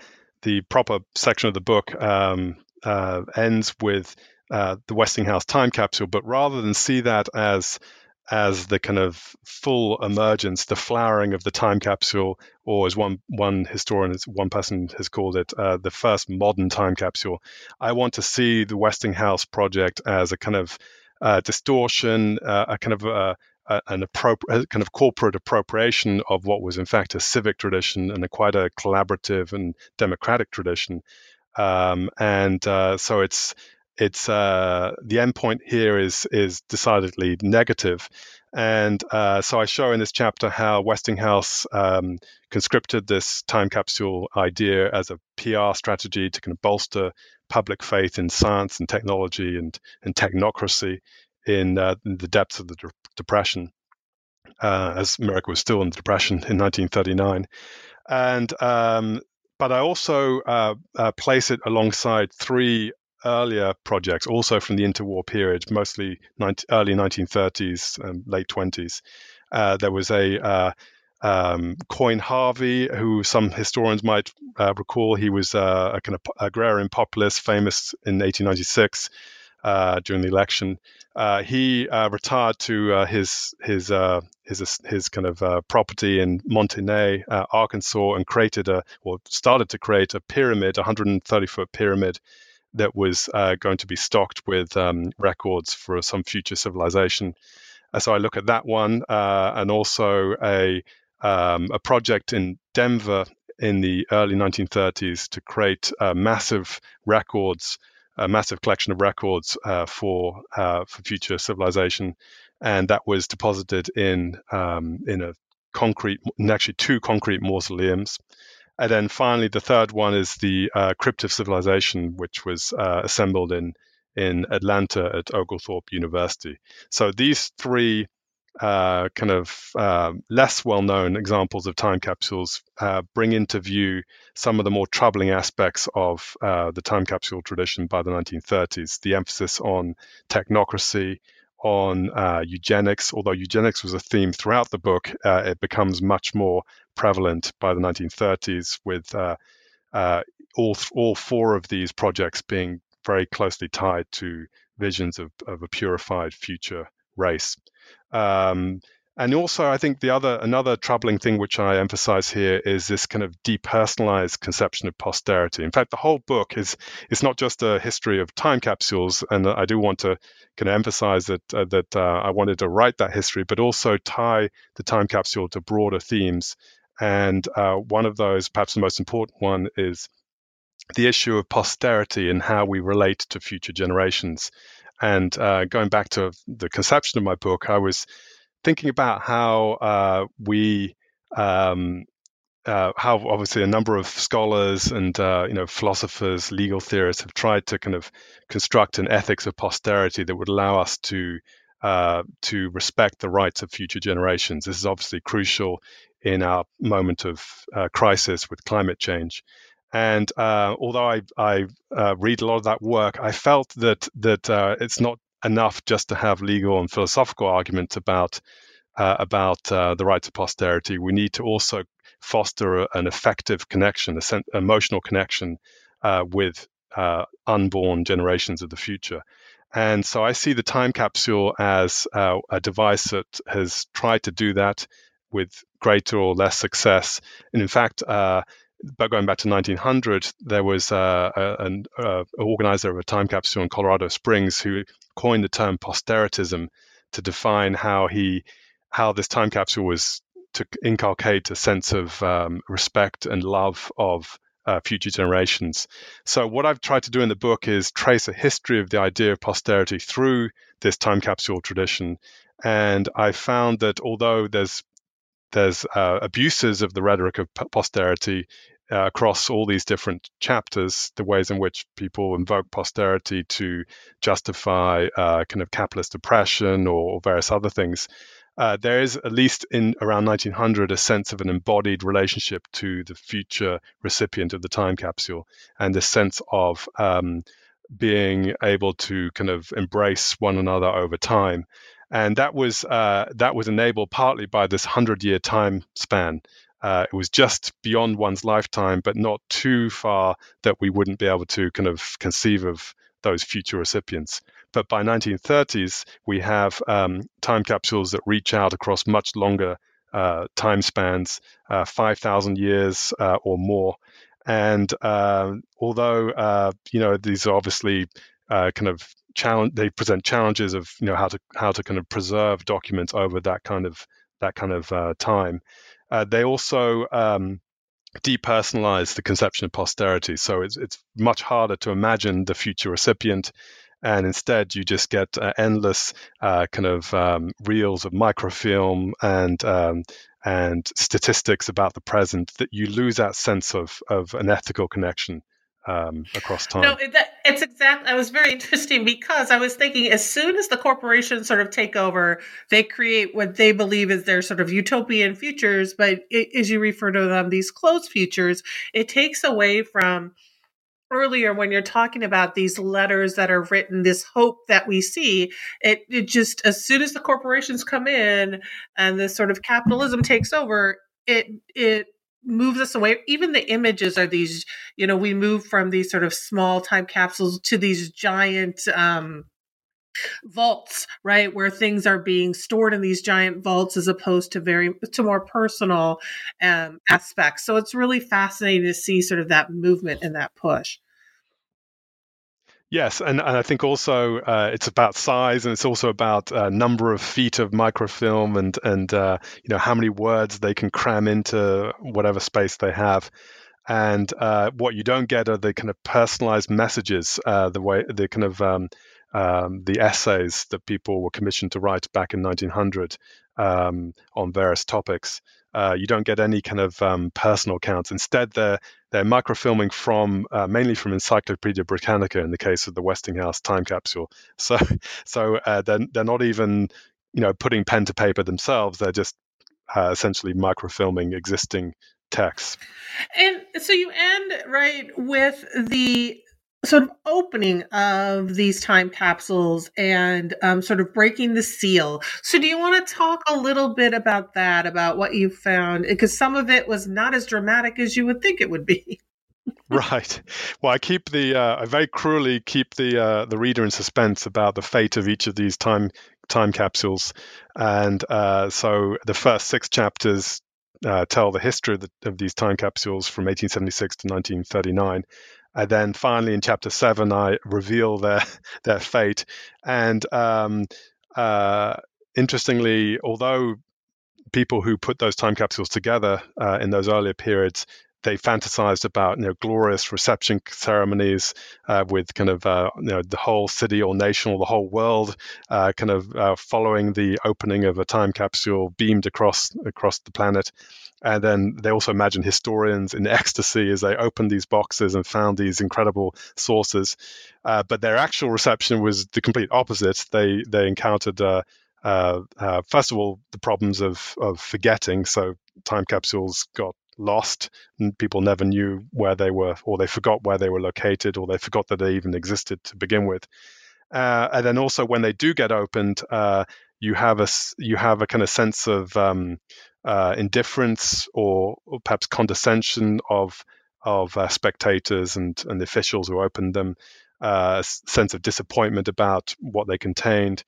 the proper section of the book um, uh, ends with uh, the Westinghouse time capsule. But rather than see that as as the kind of full emergence, the flowering of the time capsule, or as one one historian, one person has called it, uh, the first modern time capsule. I want to see the Westinghouse project as a kind of uh, distortion, uh, a kind of a, an appropriate kind of corporate appropriation of what was in fact a civic tradition and a quite a collaborative and democratic tradition. Um, and uh, so it's it's uh, the endpoint here is is decidedly negative. And uh, so I show in this chapter how Westinghouse um, conscripted this time capsule idea as a PR strategy to kind of bolster public faith in science and technology and, and technocracy in, uh, the depths of the de- Depression, uh, as America was still in the Depression in 1939. And um, but I also uh, uh, place it alongside three earlier projects, also from the interwar period, mostly 19, early 1930s, and late 20s. Uh, there was a uh, um, Coin Harvey, who some historians might uh, recall, he was uh, a kind of agrarian populist, famous in 1896 uh, during the election. Uh, he uh, retired to uh, his his uh, his his kind of uh, property in Monte Ne, Arkansas, and created a or started to create a pyramid, a 130 foot pyramid that was going to be stocked with um, records for some future civilization. so I look at that one, and also a um, a project in Denver in the early 1930s to create massive records a massive collection of records uh, for uh, for future civilization, and that was deposited in um, in a concrete, actually two concrete mausoleums. And then finally, the third one is the uh, Crypt of Civilization, which was uh, assembled in in Atlanta at Oglethorpe University. So these three uh, kind of uh, less well known examples of time capsules uh, bring into view some of the more troubling aspects of uh, the time capsule tradition by the 1930s. The emphasis on technocracy, on uh, eugenics, although eugenics was a theme throughout the book, it becomes much more prevalent by the 1930s with all, all four of these projects being very closely tied to visions of, of a purified future race. Um, and also, I think the other another troubling thing which I emphasize here is this kind of depersonalized conception of posterity. In fact, the whole book is it's not just a history of time capsules, and I do want to kind of emphasize that uh, that uh, I wanted to write that history, but also tie the time capsule to broader themes. And uh, one of those, perhaps the most important one, is the issue of posterity and how we relate to future generations. And uh, going back to the conception of my book, I was thinking about how uh, we, um, uh, how obviously a number of scholars and uh, you know philosophers, legal theorists have tried to kind of construct an ethics of posterity that would allow us to uh, to respect the rights of future generations. This is obviously crucial in our moment of uh, crisis with climate change. And uh, although I, I uh, read a lot of that work, I felt that that uh, it's not enough just to have legal and philosophical arguments about uh, about uh, the rights of posterity. We need to also foster an effective connection, an emotional connection uh, with unborn generations of the future. And so I see the time capsule as a device that has tried to do that with greater or less success. And in fact, uh, but going back to 1900, there was uh, an uh, organizer of a time capsule in Colorado Springs who coined the term posteritism to define how he how this time capsule was to inculcate a sense of um, respect and love of uh, future generations. So, what I've tried to do in the book is trace a history of the idea of posterity through this time capsule tradition. And I found that although there's there's uh, abuses of the rhetoric of posterity uh, across all these different chapters, the ways in which people invoke posterity to justify uh, kind of capitalist oppression or, various other things. Uh, there is at least in around 1900 a sense of an embodied relationship to the future recipient of the time capsule and this sense of um, being able to kind of embrace one another over time and that was uh, that was enabled partly by this hundred year time span. Uh, it was just beyond one's lifetime, but not too far that we wouldn't be able to kind of conceive of those future recipients. But by 1930s, we have um, time capsules that reach out across much longer uh, time spans, uh, 5,000 years uh, or more. And uh, although uh, you know these are obviously kind of challenge they present challenges of you know how to how to kind of preserve documents over that kind of that kind of uh, time. Uh, they also um, depersonalize the conception of posterity, so it's it's much harder to imagine the future recipient. And instead, you just get uh, endless uh, kind of um, reels of microfilm and um, and statistics about the present that you lose that sense of of an ethical connection um, across time. No, that, it's exactly. I was very interesting because I was thinking as soon as the corporations sort of take over, they create what they believe is their sort of utopian futures. But it, as you refer to them, these closed futures, it takes away from earlier when you're talking about these letters that are written this hope that we see it, it just as soon as the corporations come in and this sort of capitalism takes over it it moves us away. Even the images are these you know we move from these sort of small time capsules to these giant um vaults right where things are being stored in these giant vaults as opposed to very to more personal um aspects. So it's really fascinating to see sort of that movement and that push Yes, and, and I think also uh, it's about size, and it's also about uh, number of feet of microfilm, and and uh, you know how many words they can cram into whatever space they have. And uh, what you don't get are the kind of personalized messages, uh, the way the kind of um, um, the essays that people were commissioned to write back in 1900 um, on various topics. Uh, you don't get any kind of um, personal accounts. Instead, they're they're microfilming from uh, mainly from Encyclopedia Britannica in the case of the Westinghouse time capsule. So so uh, they're they're not even you know putting pen to paper themselves. They're just uh, essentially microfilming existing texts. And so you end right with the sort of opening of these time capsules and um, sort of breaking the seal. So, do you want to talk a little bit about that, about what you found? Because some of it was not as dramatic as you would think it would be. right. Well, I keep the uh, I very cruelly keep the uh, the reader in suspense about the fate of each of these time time capsules, and uh, so the first six chapters uh, tell the history of, the, of, these time capsules from 1876 to 1939. And then finally in chapter seven, I reveal their their fate. And um, uh, interestingly, although people who put those time capsules together uh, in those earlier periods they fantasized about you know glorious reception ceremonies uh, with kind of uh, you know the whole city or nation or the whole world uh, kind of uh, following the opening of a time capsule beamed across across the planet. And then they also imagined historians in ecstasy as they opened these boxes and found these incredible sources. Uh, but their actual reception was the complete opposite. They they encountered uh, uh, uh, first of all the problems of of forgetting. So time capsules got lost. And people never knew where they were, or they forgot where they were located, or they forgot that they even existed to begin with. Uh, and then also when they do get opened, uh, you have a you have a kind of sense of um, uh, indifference or, or, perhaps condescension of of uh, spectators and and the officials who opened them, uh, a sense of disappointment about what they contained.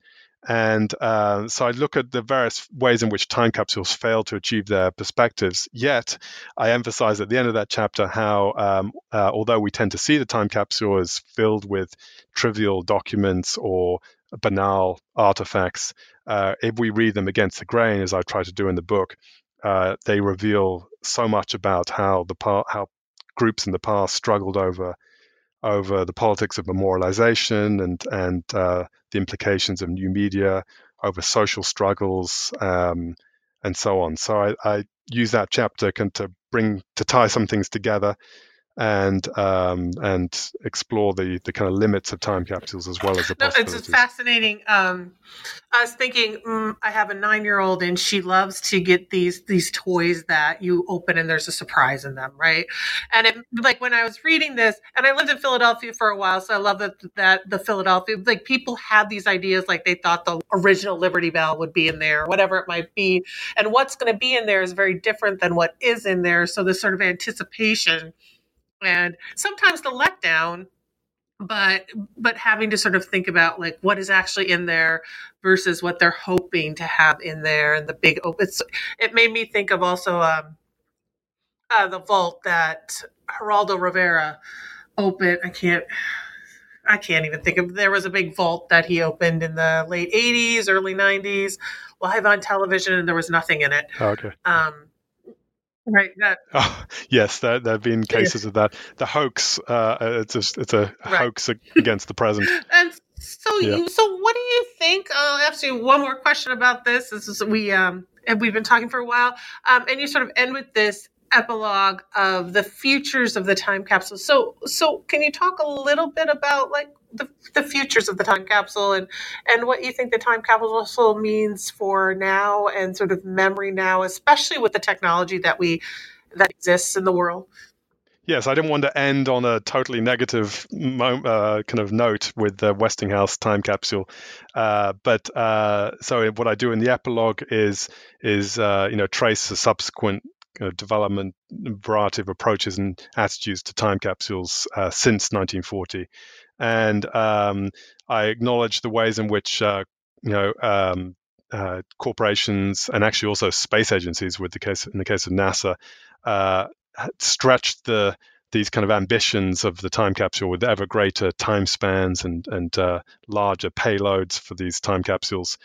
And uh, so I look at the various ways in which time capsules fail to achieve their perspectives. Yet, I emphasize at the end of that chapter how, um, uh, although we tend to see the time capsule as filled with trivial documents or banal artifacts, uh, if we read them against the grain, as I try to do in the book, uh, they reveal so much about how the how groups in the past struggled over over the politics of memorialization and and uh, the implications of new media, over social struggles, um, and so on. So I, I use that chapter to bring to tie some things together and um, and explore the the kind of limits of time capsules as well as the no, it's fascinating. Um, I was thinking, mm, I have a nine year old and she loves to get these these toys that you open and there's a surprise in them, right? And it, like when I was reading this, and I lived in Philadelphia for a while, so I love that that the Philadelphia like people had these ideas, like they thought the original Liberty Bell would be in there, whatever it might be, and what's going to be in there is very different than what is in there. So this sort of anticipation and sometimes the letdown but but having to sort of think about like what is actually in there versus what they're hoping to have in there and the big open it made me think of also um uh, the vault that Geraldo Rivera opened. I can't i can't even think of there was a big vault that he opened in the late 80s early 90s live on television and there was nothing in it. Oh, okay. Um Right. That. Oh, yes, there, there have been cases of that. The hoax. Uh, it's a, it's a right. hoax against the present. And so, yeah. you, so what do you think? I'll ask you one more question about this. This is we um, and we've been talking for a while. Um, and you sort of end with this epilogue of the futures of the time capsule. So, so can you talk a little bit about like the, the futures of the time capsule and and what you think the time capsule means for now and sort of memory now, especially with the technology that we that exists in the world? Yes, I didn't want to end on a totally negative uh, kind of note with the Westinghouse time capsule, uh, but uh, so what I do in the epilogue is is uh, you know trace the subsequent uh, development variety of approaches and attitudes to time capsules uh, since 1940, and um, I acknowledge the ways in which uh, you know um, uh, corporations and actually also space agencies, with the case in the case of NASA, uh, stretched the these kind of ambitions of the time capsule with ever greater time spans and and uh, larger payloads for these time capsules,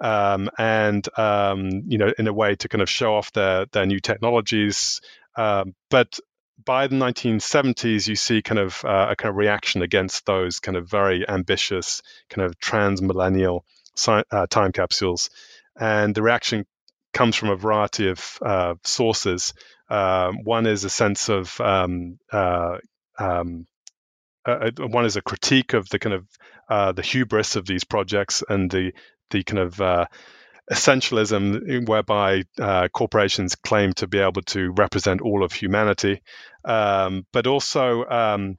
um, and um, you know in a way to kind of show off their their new technologies. Um, but by the 1970s, you see kind of uh, a kind of reaction against those kind of very ambitious kind of trans-millennial uh, time capsules, and the reaction comes from a variety of uh, sources. Um, one is a sense of um, uh, um, uh, uh, one is a critique of the kind of uh, the hubris of these projects and the the kind of uh, essentialism whereby uh, corporations claim to be able to represent all of humanity, um, but also um,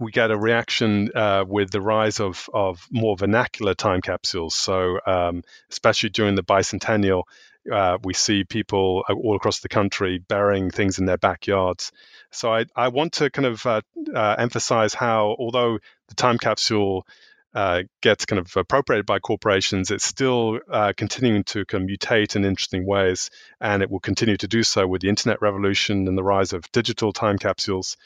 we get a reaction uh, with the rise of, of more vernacular time capsules. So, um, especially during the bicentennial, uh, we see people uh, all across the country burying things in their backyards. So, I, I want to kind of uh, uh emphasize how, although the time capsule uh, gets kind of appropriated by corporations, it's still uh, continuing to kind of mutate in interesting ways, and it will continue to do so with the internet revolution and the rise of digital time capsules.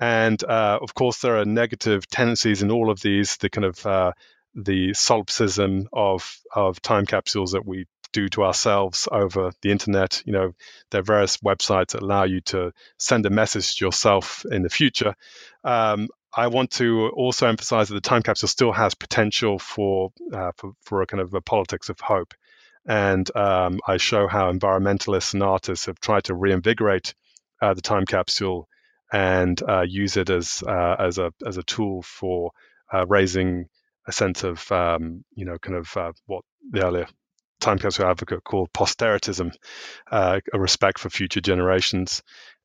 And of course, there are negative tendencies in all of these. The kind of the solipsism of of time capsules that we do to ourselves over the internet. You know, there are various websites that allow you to send a message to yourself in the future. Um, I want to also emphasize that the time capsule still has potential for uh, for, for, a kind of a politics of hope, and um, I show how environmentalists and artists have tried to reinvigorate uh, the time capsule and uh, use it as uh, as a as a tool for uh, raising a sense of um, you know kind of uh, what the earlier time capsule advocate called posteritism, a respect for future generations.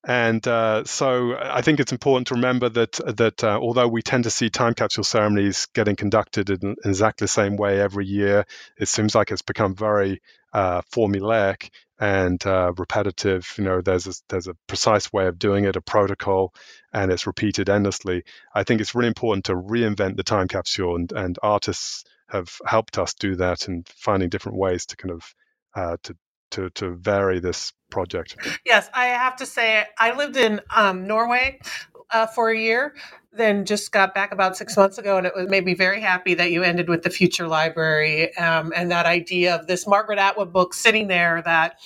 And uh, so I think it's important to remember that that uh, although we tend to see time capsule ceremonies getting conducted in, in, exactly the same way every year, it seems like it's become very uh, formulaic and uh, repetitive. You know, there's a, there's a precise way of doing it, a protocol, and it's repeated endlessly. I think it's really important to reinvent the time capsule, and, and artists have helped us do that and finding different ways to kind of uh, to to to vary this project. Yes, I have to say I lived in um, Norway uh, for a year, then just got back about six months ago, and it was, made me very happy that you ended with the Future Library um, and that idea of this Margaret Atwood book sitting there that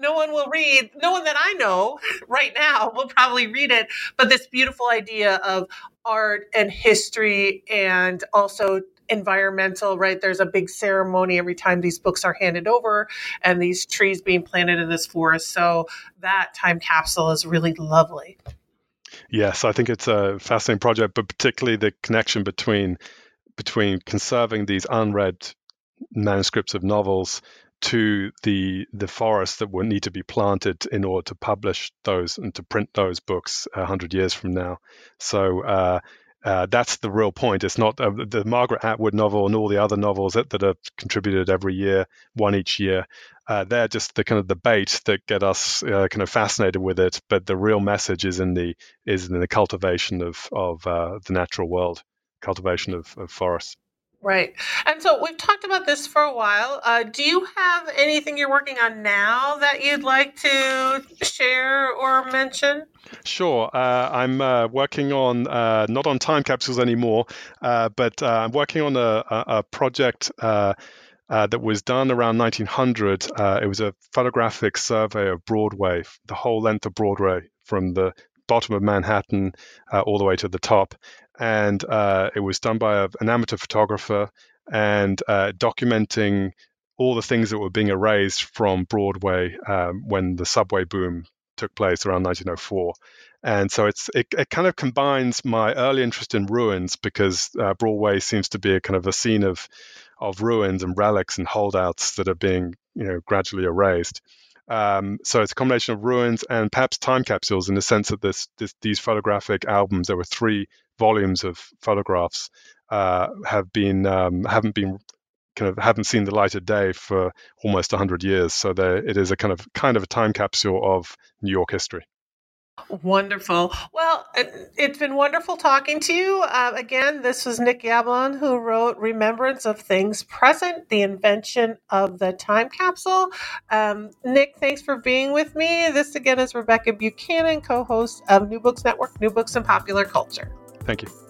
no one will read. No one that I know right now will probably read it. But this beautiful idea of art and history and also environmental, right? There's a big ceremony every time these books are handed over and these trees being planted in this forest. So that time capsule is really lovely. Yes, I think it's a fascinating project, but particularly the connection between between conserving these unread manuscripts of novels to the the forests that would need to be planted in order to publish those and to print those books a hundred years from now. So uh, uh, that's the real point. It's not uh, the Margaret Atwood novel and all the other novels that, that are contributed every year, one each year. Uh, they're just the kind of the bait that get us uh, kind of fascinated with it. But the real message is in the is in the cultivation of of uh, the natural world, cultivation of, of forests. Right. And so we've talked about this for a while. Uh, do you have anything you're working on now that you'd like to share or mention? Sure. Uh, I'm uh, working on, uh, not on time capsules anymore, uh, but uh, I'm working on a, a, a project. that was done around 1900. it was a photographic survey of Broadway, the whole length of Broadway, from the bottom of Manhattan all the way to the top and uh, it was done by a, an amateur photographer and uh, documenting all the things that were being erased from Broadway um, when the subway boom took place around 1904. And so it's it, it kind of combines my early interest in ruins because uh, Broadway seems to be a kind of a scene of of ruins and relics and holdouts that are being you know gradually erased. Um, so it's a combination of ruins and perhaps time capsules in the sense that this, this these photographic albums, there were three volumes of photographs, uh, have been um, haven't been kind of haven't seen the light of day for almost 100 years. So there, it is a kind of kind of a time capsule of New York history. Wonderful. Well, it's been wonderful talking to you. Uh, again, this was Nick Yablon who wrote Remembrance of Things Present, the invention of the time capsule. Um, Nick, thanks for being with me. This again is Rebecca Buchanan, co host of New Books Network, New Books in Popular Culture. Thank you.